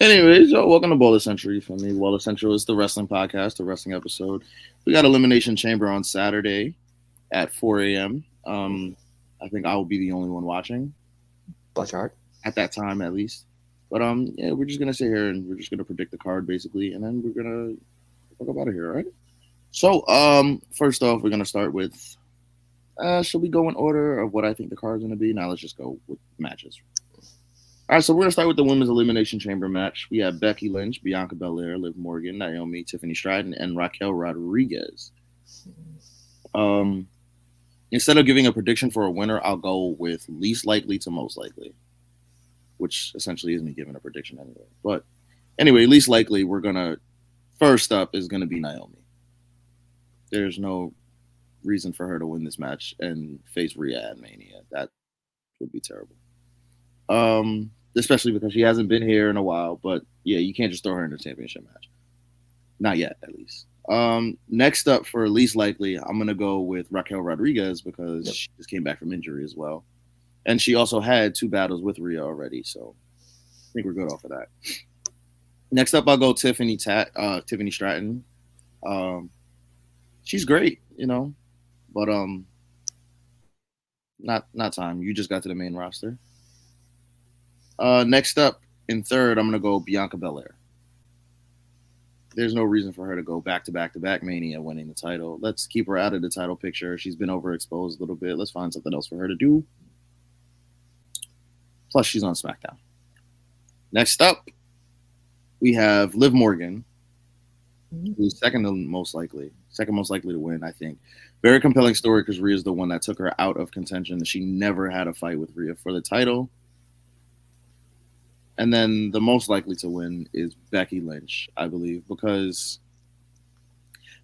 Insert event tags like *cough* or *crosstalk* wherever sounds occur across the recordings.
Anyways, yo, welcome to Baller Central. For me, Baller Central is the wrestling podcast, the wrestling episode. We got Elimination Chamber on Saturday at 4 a.m. Um, I think I will be the only one watching. Your. At that time, at least. But um, yeah, we're just gonna sit here and we're just gonna predict the card basically, and then we're gonna talk about it here, all right? So um, first off, we're gonna start with. Uh, should we go in order of what I think the card's gonna be? Now let's just go with matches. All right, so we're gonna start with the women's elimination chamber match. We have Becky Lynch, Bianca Belair, Liv Morgan, Naomi, Tiffany Stratton, and Raquel Rodriguez. Um, instead of giving a prediction for a winner, I'll go with least likely to most likely, which essentially is me giving a prediction anyway. But anyway, least likely, we're gonna first up is gonna be Naomi. There's no reason for her to win this match and face Rhea at Mania. That would be terrible. Um, especially because she hasn't been here in a while. But yeah, you can't just throw her in a championship match. Not yet, at least. Um, next up for least likely, I'm gonna go with Raquel Rodriguez because yep. she just came back from injury as well, and she also had two battles with Rhea already, so I think we're good off of that. Next up, I'll go Tiffany Tat, uh, Tiffany Stratton. Um, she's great, you know, but um, not not time. You just got to the main roster. Uh, next up in third, I'm gonna go Bianca Belair. There's no reason for her to go back to back to back Mania winning the title. Let's keep her out of the title picture. She's been overexposed a little bit. Let's find something else for her to do. Plus, she's on SmackDown. Next up, we have Liv Morgan, who's second most likely, second most likely to win, I think. Very compelling story because Rhea's the one that took her out of contention. She never had a fight with Rhea for the title. And then the most likely to win is Becky Lynch, I believe, because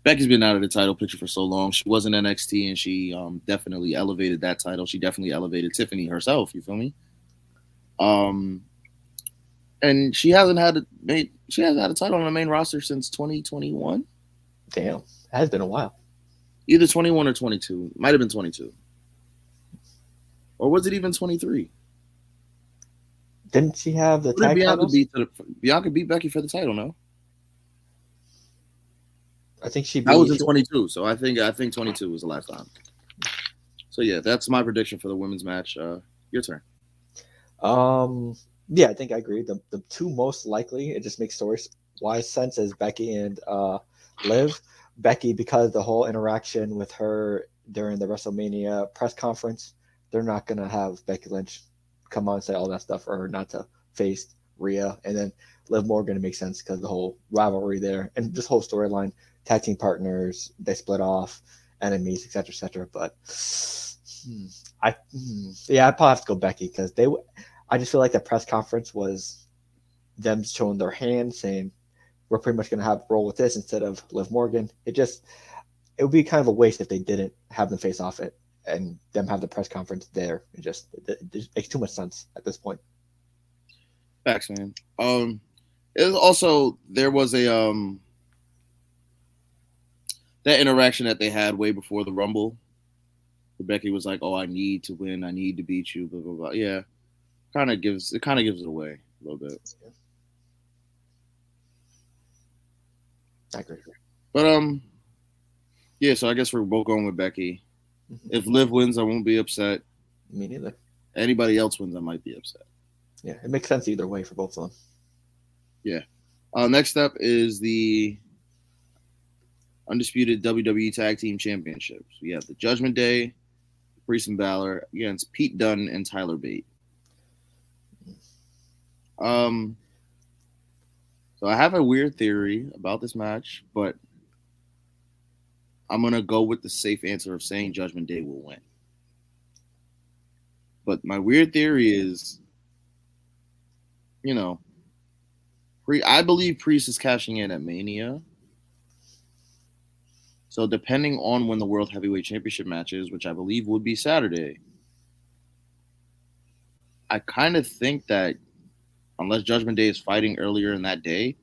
Becky's been out of the title picture for so long. She was in NXT and she um, definitely elevated that title. She definitely elevated Tiffany herself. You feel me? Um, and she hasn't had a made she hasn't had a title on the main roster since 2021. Damn, it has been a while. Either 21 or 22. Might have been 22. Or was it even 23? Didn't she have the tag Bianca beat, the, Bianca beat Becky for the title, no? I think she beat, that was in 22. So I think I think 22 was the last time. So yeah, that's my prediction for the women's match. Uh, your turn. Um, yeah, I think I agree. The the two most likely, it just makes story wise sense is Becky and uh, Liv. Becky because the whole interaction with her during the WrestleMania press conference, they're not gonna have Becky Lynch come on and say all that stuff for her not to face Rhea. And then Liv Morgan to make sense because the whole rivalry there and this whole storyline, tag team partners, they split off, enemies, etc., etc. But hmm, I, hmm, yeah, I probably have to go Becky because they, I just feel like the press conference was them showing their hand, saying we're pretty much going to have roll with this instead of Liv Morgan. It just, it would be kind of a waste if they didn't have them face off it and them have the press conference there. It just it, it makes too much sense at this point. Facts, man. Um, it also there was a um that interaction that they had way before the Rumble. Becky was like, "Oh, I need to win. I need to beat you." Blah blah blah. Yeah, kind of gives it kind of gives it away a little bit. I agree. But um, yeah. So I guess we're both going with Becky. Mm-hmm. If Liv wins, I won't be upset. Me neither. Anybody else wins, I might be upset. Yeah, it makes sense either way for both of them. Yeah. Uh, next up is the undisputed WWE Tag Team Championships. We have the Judgment Day, Priest and Balor against Pete Dunne and Tyler Bate. Um, so I have a weird theory about this match, but I'm gonna go with the safe answer of saying Judgment Day will win. But my weird theory is, you know, I believe Priest is cashing in at Mania. So depending on when the World Heavyweight Championship match is, which I believe would be Saturday, I kind of think that unless Judgment Day is fighting earlier in that day,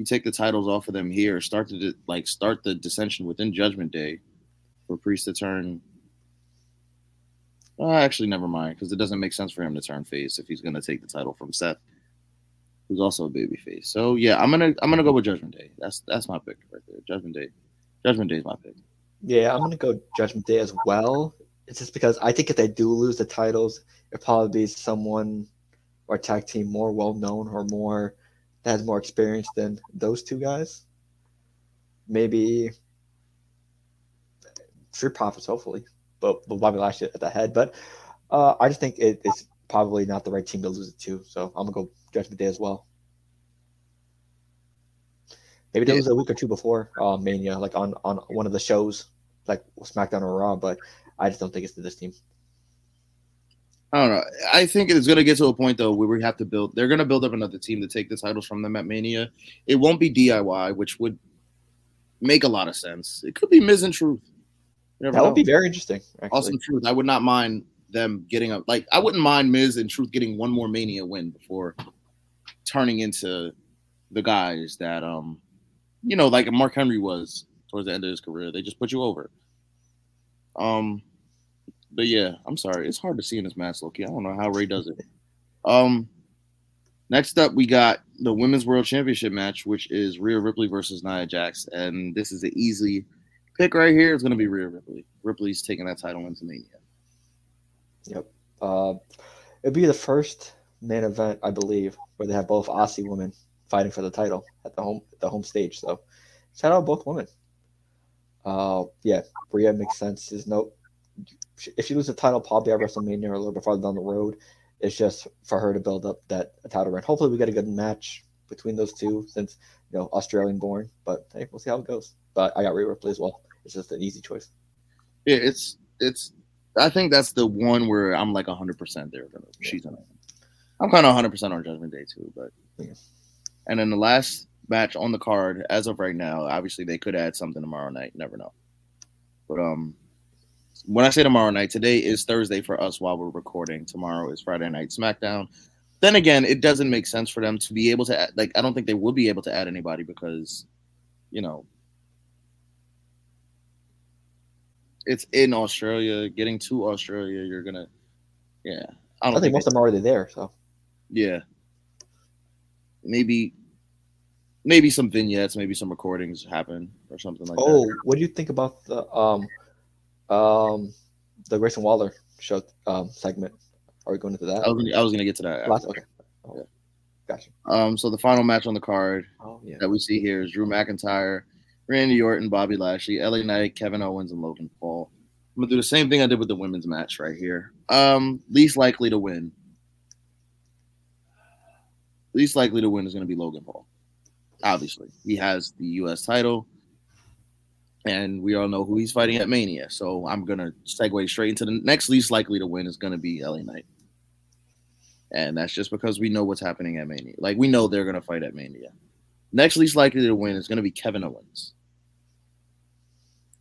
you take the titles off of them here, start to like start the dissension within Judgment Day for Priest to turn. Uh, actually, never mind, because it doesn't make sense for him to turn face if he's going to take the title from Seth. who's also a babyface. So yeah, I'm gonna I'm gonna go with Judgment Day. That's that's my pick right there. Judgment Day. Judgment Day is my pick. Yeah, I'm gonna go Judgment Day as well. It's just because I think if they do lose the titles, it'll probably be someone or tag team more well known or more that has more experience than those two guys. Maybe Street Profits, hopefully, but, but Bobby Lashley at the head. But uh, I just think it, it's probably not the right team to lose it to. So I'm gonna go Judgment Day as well. Maybe they was a week or two before uh, Mania, like on on one of the shows, like SmackDown or Raw. But I just don't think it's to this team. I don't know. I think it's gonna get to a point though where we have to build. They're gonna build up another team to take the titles from them at Mania. It won't be DIY, which would make a lot of sense. It could be Miz and Truth. That would know. be very interesting. Actually. Also, Truth. I would not mind them getting up. Like I wouldn't mind Miz and Truth getting one more Mania win before turning into the guys that um, you know, like Mark Henry was towards the end of his career. They just put you over. Um, but yeah, I'm sorry. It's hard to see in this match, Loki. I don't know how Ray does it. Um, next up, we got the Women's World Championship match, which is Rhea Ripley versus Nia Jax, and this is an easy pick right here. It's going to be Rhea Ripley. Ripley's taking that title into Mania. Uh, it'd be the first main event, I believe, where they have both Aussie women fighting for the title at the home the home stage. So shout out both women. Uh, yeah, Rhea makes sense. There's no if she loses the title, probably at WrestleMania or a little bit farther down the road. It's just for her to build up that title run. Hopefully, we get a good match between those two, since you know Australian born. But hey, we'll see how it goes. But I got Rhea Ripley as well. It's just an easy choice. Yeah, it's it's. I think that's the one where I'm like 100 percent there. Gonna, she's gonna. I'm kind of 100 percent on Judgment Day too, but. Yeah. And then the last match on the card, as of right now, obviously they could add something tomorrow night. Never know. But um, when I say tomorrow night, today is Thursday for us while we're recording. Tomorrow is Friday night SmackDown. Then again, it doesn't make sense for them to be able to add, like. I don't think they would be able to add anybody because, you know, it's in Australia. Getting to Australia, you're gonna, yeah. I I don't think most of them are already there. So yeah. Maybe, maybe some vignettes, maybe some recordings happen or something like Oh, that. what do you think about the um um the Grayson Waller show um segment? Are we going into that? I was, gonna, I was gonna get to that. Last, okay. Oh, Gotcha. Um, so the final match on the card Oh yeah. that we see here is Drew McIntyre, Randy Orton, Bobby Lashley, LA Knight, Kevin Owens, and Logan Paul. I'm gonna do the same thing I did with the women's match right here. Um, least likely to win. Least likely to win is gonna be Logan Paul. Obviously, he has the U.S. title, and we all know who he's fighting at Mania. So I'm gonna segue straight into the next least likely to win is gonna be LA Knight, and that's just because we know what's happening at Mania. Like we know they're gonna fight at Mania. Next least likely to win is going to be Kevin Owens,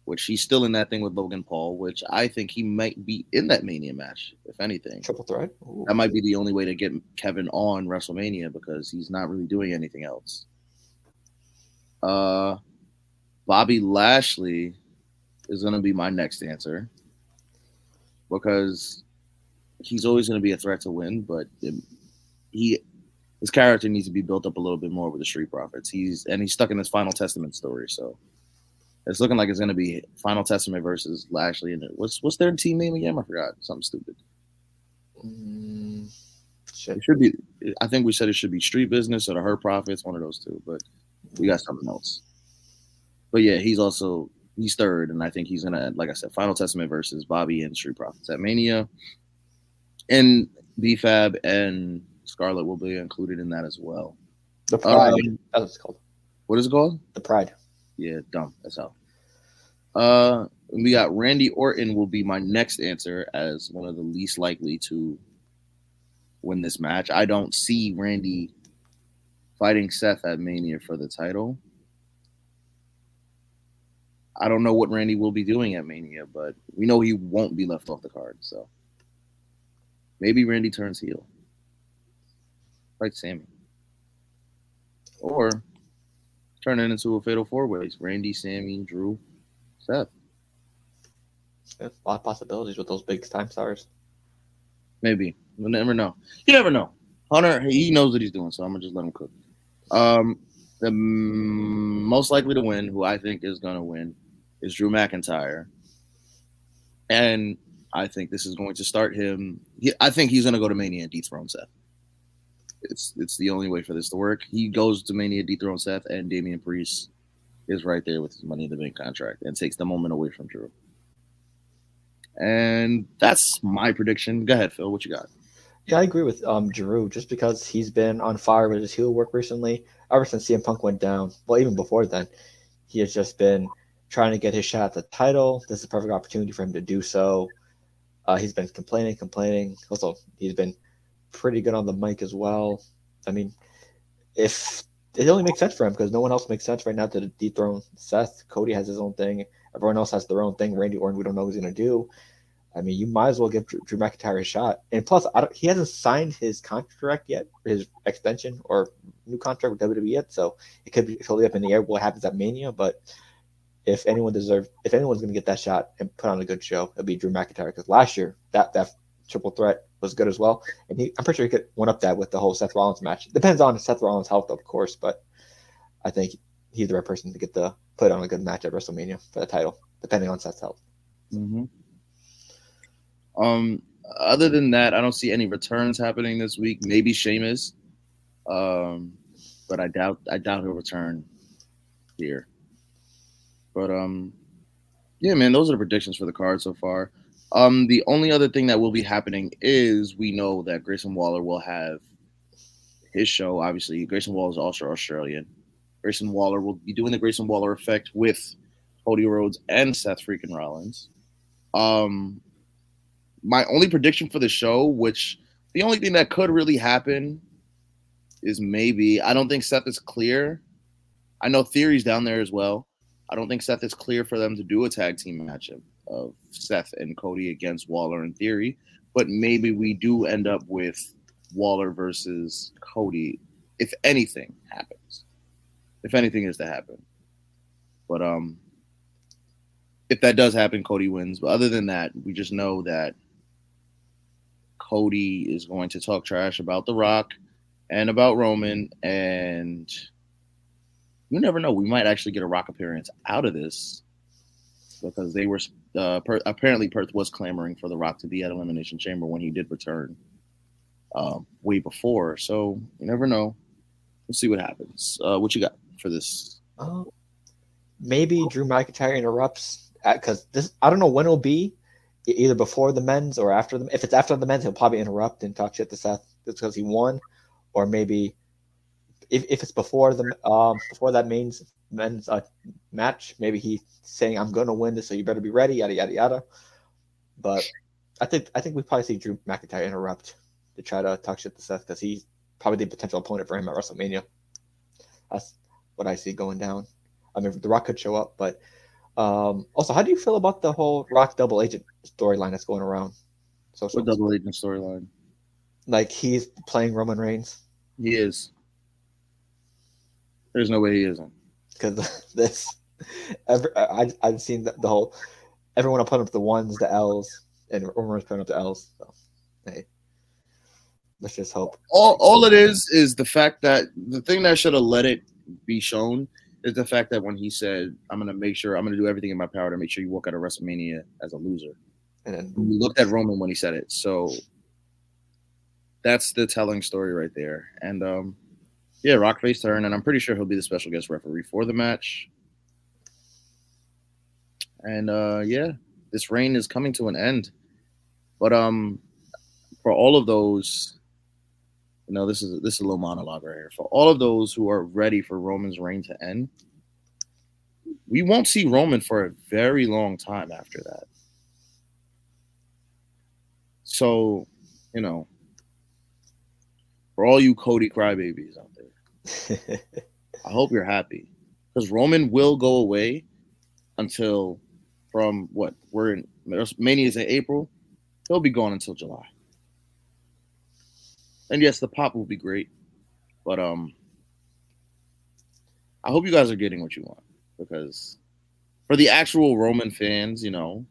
which he's still in that thing with Logan Paul, which I think he might be in that Mania match, if anything. Triple threat. Ooh. That might be the only way to get Kevin on WrestleMania because he's not really doing anything else. Uh, Bobby Lashley is going to be my next answer because he's always going to be a threat to win, but he his character needs to be built up a little bit more with the Street Profits. He's and he's stuck in this Final Testament story, so it's looking like it's going to be Final Testament versus Lashley. And what's what's their team name again? I forgot. Something stupid. Mm. It should be. I think we said it should be Street Business or the Her Profits, one of those two. But we got something else. But yeah, he's also he's third, and I think he's gonna, like I said, Final Testament versus Bobby and Street Profits at Mania, and BFAB and Scarlett will be included in that as well. The pride. Um, That's what it's called. what is it called? The pride. Yeah, dumb. That's how. Uh, we got Randy Orton will be my next answer as one of the least likely to win this match. I don't see Randy fighting Seth at Mania for the title. I don't know what Randy will be doing at Mania, but we know he won't be left off the card. So maybe Randy turns heel. Fight Sammy. Or turn it into a fatal four ways. Randy, Sammy, Drew, Seth. There's a lot of possibilities with those big time stars. Maybe. We'll never know. You never know. Hunter, he knows what he's doing, so I'm gonna just let him cook. Um, the most likely to win, who I think is gonna win, is Drew McIntyre, and I think this is going to start him. He, I think he's gonna go to Mania and dethrone Seth. It's it's the only way for this to work. He goes to Mania, dethrone Seth, and Damian Priest is right there with his Money in the Bank contract and takes the moment away from Drew. And that's my prediction. Go ahead, Phil. What you got? Yeah, I agree with um, Drew just because he's been on fire with his heel work recently. Ever since CM Punk went down, well, even before then, he has just been trying to get his shot at the title. This is a perfect opportunity for him to do so. Uh, he's been complaining, complaining. Also, he's been pretty good on the mic as well. I mean, if it only makes sense for him because no one else makes sense right now to dethrone Seth. Cody has his own thing. Everyone else has their own thing. Randy Orton, we don't know what he's going to do. I mean, you might as well give Drew, McIntyre a shot. And plus, he hasn't signed his contract yet, his extension or new contract with WWE yet. So it could be totally up in the air what happens at Mania. But if anyone deserves, if anyone's going to get that shot and put on a good show, it'll be Drew McIntyre. Because last year, that that triple threat was good as well. And he, I'm pretty sure he could one up that with the whole Seth Rollins match. Depends on Seth Rollins' health, of course. But I think he's the right person to get the put on a good match at WrestleMania for the title, depending on Seth's health. Mm-hmm. Um, other than that, I don't see any returns happening this week. Maybe Sheamus, um, but I doubt I doubt he'll return here. But um, yeah, man, those are the predictions for the card so far. Um, the only other thing that will be happening is we know that Grayson Waller will have his show. Obviously, Grayson Waller is also Australian. Grayson Waller will be doing the Grayson Waller effect with Cody Rhodes and Seth freaking Rollins. Um, my only prediction for the show, which the only thing that could really happen is maybe I don't think Seth is clear. I know Theory's down there as well. I don't think Seth is clear for them to do a tag team match of, Seth and Cody against Waller and Theory, but maybe we do end up with Waller versus Cody if anything happens. If anything is to happen. But um if that does happen, Cody wins. But other than that, we just know that Cody is going to talk trash about The Rock and about Roman, and you never know. We might actually get a Rock appearance out of this because they were uh, per, apparently Perth was clamoring for The Rock to be at Elimination Chamber when he did return um, way before. So you never know. We'll see what happens. Uh, what you got for this? Uh, maybe Drew McIntyre interrupts because this. I don't know when it'll be either before the men's or after them. If it's after the men's, he'll probably interrupt and talk shit to Seth because he won, or maybe if, if it's before the um before that men's men's uh, match, maybe he's saying I'm gonna win this, so you better be ready, yada yada yada. But I think I think we probably see Drew McIntyre interrupt to try to talk shit to Seth because he's probably the potential opponent for him at WrestleMania. That's what I see going down. I mean, The Rock could show up, but um, also, how do you feel about the whole Rock double agent storyline that's going around? So, what double agent storyline? Like he's playing Roman Reigns. He is. There's no way he isn't. Because *laughs* this, every, I I've seen the, the whole. Everyone will put up the ones, the L's, and Roman's putting up the L's. So, hey, let's just hope. All all it is is the fact that the thing that should have let it be shown is the fact that when he said, "I'm going to make sure I'm going to do everything in my power to make sure you walk out of WrestleMania as a loser," and then we looked at Roman when he said it. So that's the telling story right there. And um, yeah, Rock face turn, and I'm pretty sure he'll be the special guest referee for the match. And uh, yeah, this reign is coming to an end. But um, for all of those you know, this is this is a little monologue right here. For all of those who are ready for Roman's reign to end, we won't see Roman for a very long time after that. So, you know, for all you Cody crybabies out *laughs* I hope you're happy because Roman will go away until from what we're in Mania is in April. He'll be gone until July. And yes, the pop will be great, but um, I hope you guys are getting what you want because for the actual Roman fans, you know,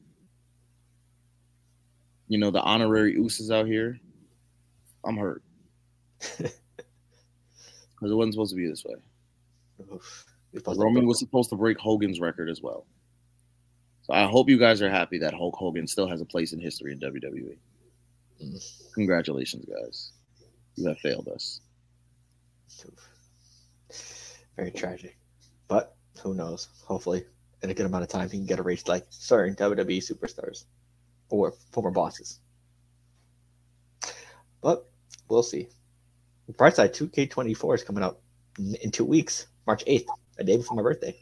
you know the honorary Usos out here, I'm hurt. *laughs* because it wasn't supposed to be this way. Oof. You're supposed to Roman was supposed to break Hogan's record as well. So I hope you guys are happy that Hulk Hogan still has a place in history in WWE. Mm. Congratulations, guys. You have failed us. Very tragic. But who knows? Hopefully, in a good amount of time, he can get erased like certain WWE superstars or former bosses. But we'll see. Bright side 2K24 is coming out in two weeks, March 8th, a day before my birthday.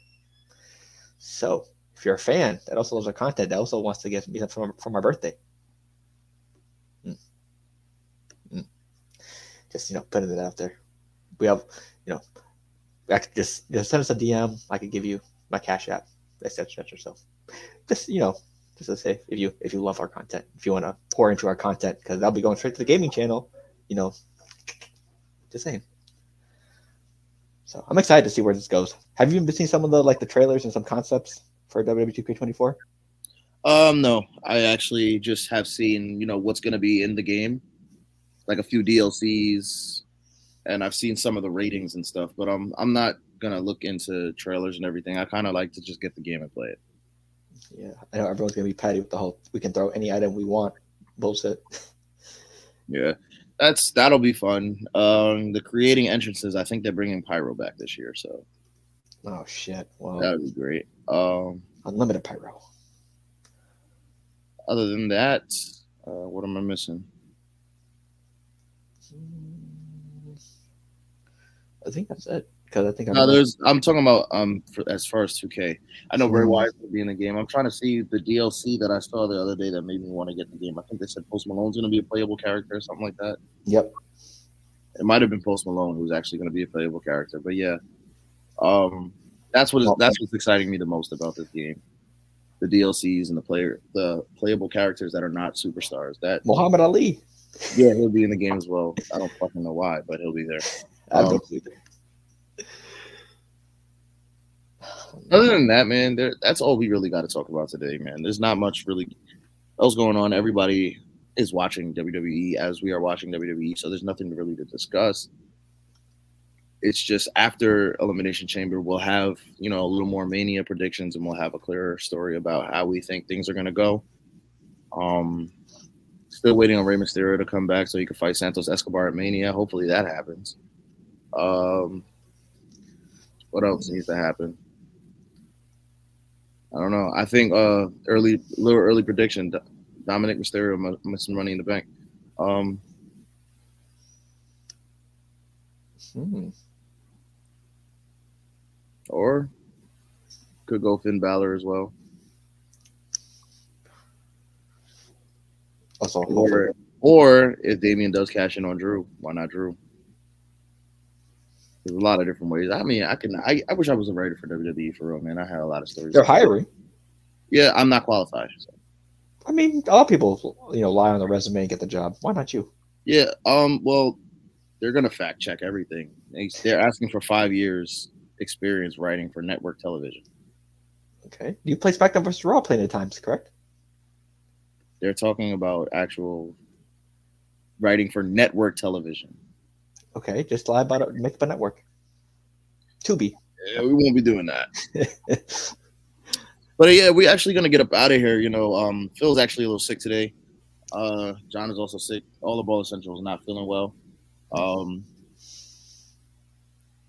So, if you're a fan that also loves our content, that also wants to get me for, for my birthday, Mm. Mm. just you know, putting it out there. We have, you know, I could just, just send us a DM. I could give you my cash app, etc. etc. So, just you know, just to say, if you if you love our content, if you want to pour into our content, because I'll be going straight to the gaming channel, you know, just saying. So I'm excited to see where this goes. Have you been seeing some of the like the trailers and some concepts for WWE 2K24? Um, no, I actually just have seen, you know, what's going to be in the game, like a few DLCs, and I've seen some of the ratings and stuff. But I'm I'm not gonna look into trailers and everything. I kind of like to just get the game and play it. Yeah, I know everyone's gonna be petty with the whole we can throw any item we want bullshit. Yeah, that's that'll be fun. Um, the creating entrances, I think they're bringing pyro back this year, so Oh shit! Well, that would be great. Um, unlimited pyro. other than that, uh, what am I missing? I think that's it. Because I think I'm there's. I'm talking about um for, as far as 2K. I know Bray Mhm. Wyatt will be in the game. I'm trying to see the DLC that I saw the other day that made me want to get the game. I think they said Post Malone's going to be a playable character or something like that. Yep. It might have been Post Malone who's actually going to be a playable character, but yeah, um, that's what is, that's what's exciting me the most about this game. The DLCs and the player, the playable characters that are not superstars. That Muhammad Ali. yeah, he'll be in the game as well. I don't fucking know why, but he'll be there. I Um, don't either. Other than that, man, there, that's all we really got to talk about today, man. There's not much really else going on. Everybody is watching WWE as we are watching WWE, so there's nothing really to discuss. It's just after Elimination Chamber, we'll have you know a little more Mania predictions, and we'll have a clearer story about how we think things are going to go. Um, still waiting on Rey Mysterio to come back so he can fight Santos Escobar at Mania. Hopefully that happens. Um, what else needs to happen? I don't know. I think uh early little early prediction Dominik Mysterio mu- missing money in the bank. Um Hmm. or could go Finn Balor as well. Also, Or or if Damian does cash in on Drew, why not Drew? There's a lot of different ways. I mean, I can I, I wish I was a writer for WWE for real, man. I had a lot of stories. they're hiring. Yeah, I'm not qualified. So. I mean, a lot of people, you know, lie on their resume and get the job. Why not you? Yeah. Um. Well, they're gonna fact check everything. They- They're asking for five years experience writing for network television. Okay. You play SmackDown versus Raw plenty of times, correct? They're talking about actual writing for network television. Okay, just lie about it. Make up a network. Tubi. Yeah, we won't be doing that. *laughs* But yeah, we're actually gonna get up out of here. You know, um, Phil's actually a little sick today. Uh, John is also sick. All the Baller Centrals not feeling well. Um,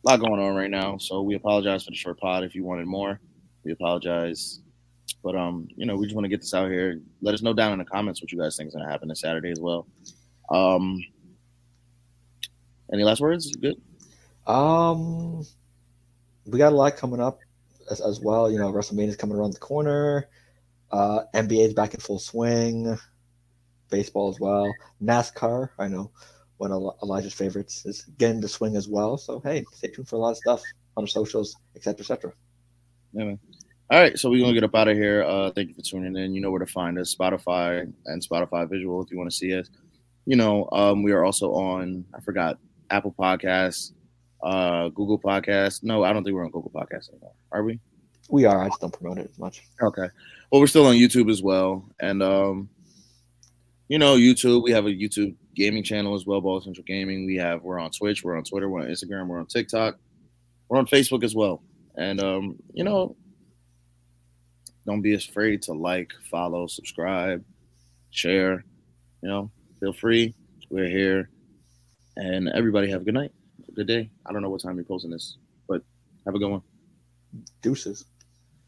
a lot going on right now, so we apologize for the short pod. If you wanted more, we apologize. But um, you know, we just want to get this out here. Let us know down in the comments what you guys think is gonna happen this Saturday as well. Um, any last words? Good. Um, we got a lot coming up as, as well. You know, WrestleMania is coming around the corner. Uh, NBA is back in full swing. Baseball as well. NASCAR, I know, one of Elijah's favorites, is getting the swing as well. So hey, stay tuned for a lot of stuff on our socials, etc., etc. Yeah, man. All right, so we're gonna get up out of here. Uh, thank you for tuning in. You know where to find us: Spotify and Spotify Visual if you want to see us. You know, um, we are also on. I forgot Apple Podcasts, uh, Google Podcasts. No, I don't think we're on Google Podcasts anymore. Are we? We are. I just don't promote it as much. Okay. Well, we're still on YouTube as well, and um, you know, YouTube. We have a YouTube gaming channel as well, Baller Central Gaming. We have we're on Twitch, we're on Twitter, we're on Instagram, we're on TikTok, we're on Facebook as well. And um, you know, don't be afraid to like, follow, subscribe, share. You know, feel free. We're here. And everybody have a good night. Good day. I don't know what time you're posting this, but have a good one. Deuces.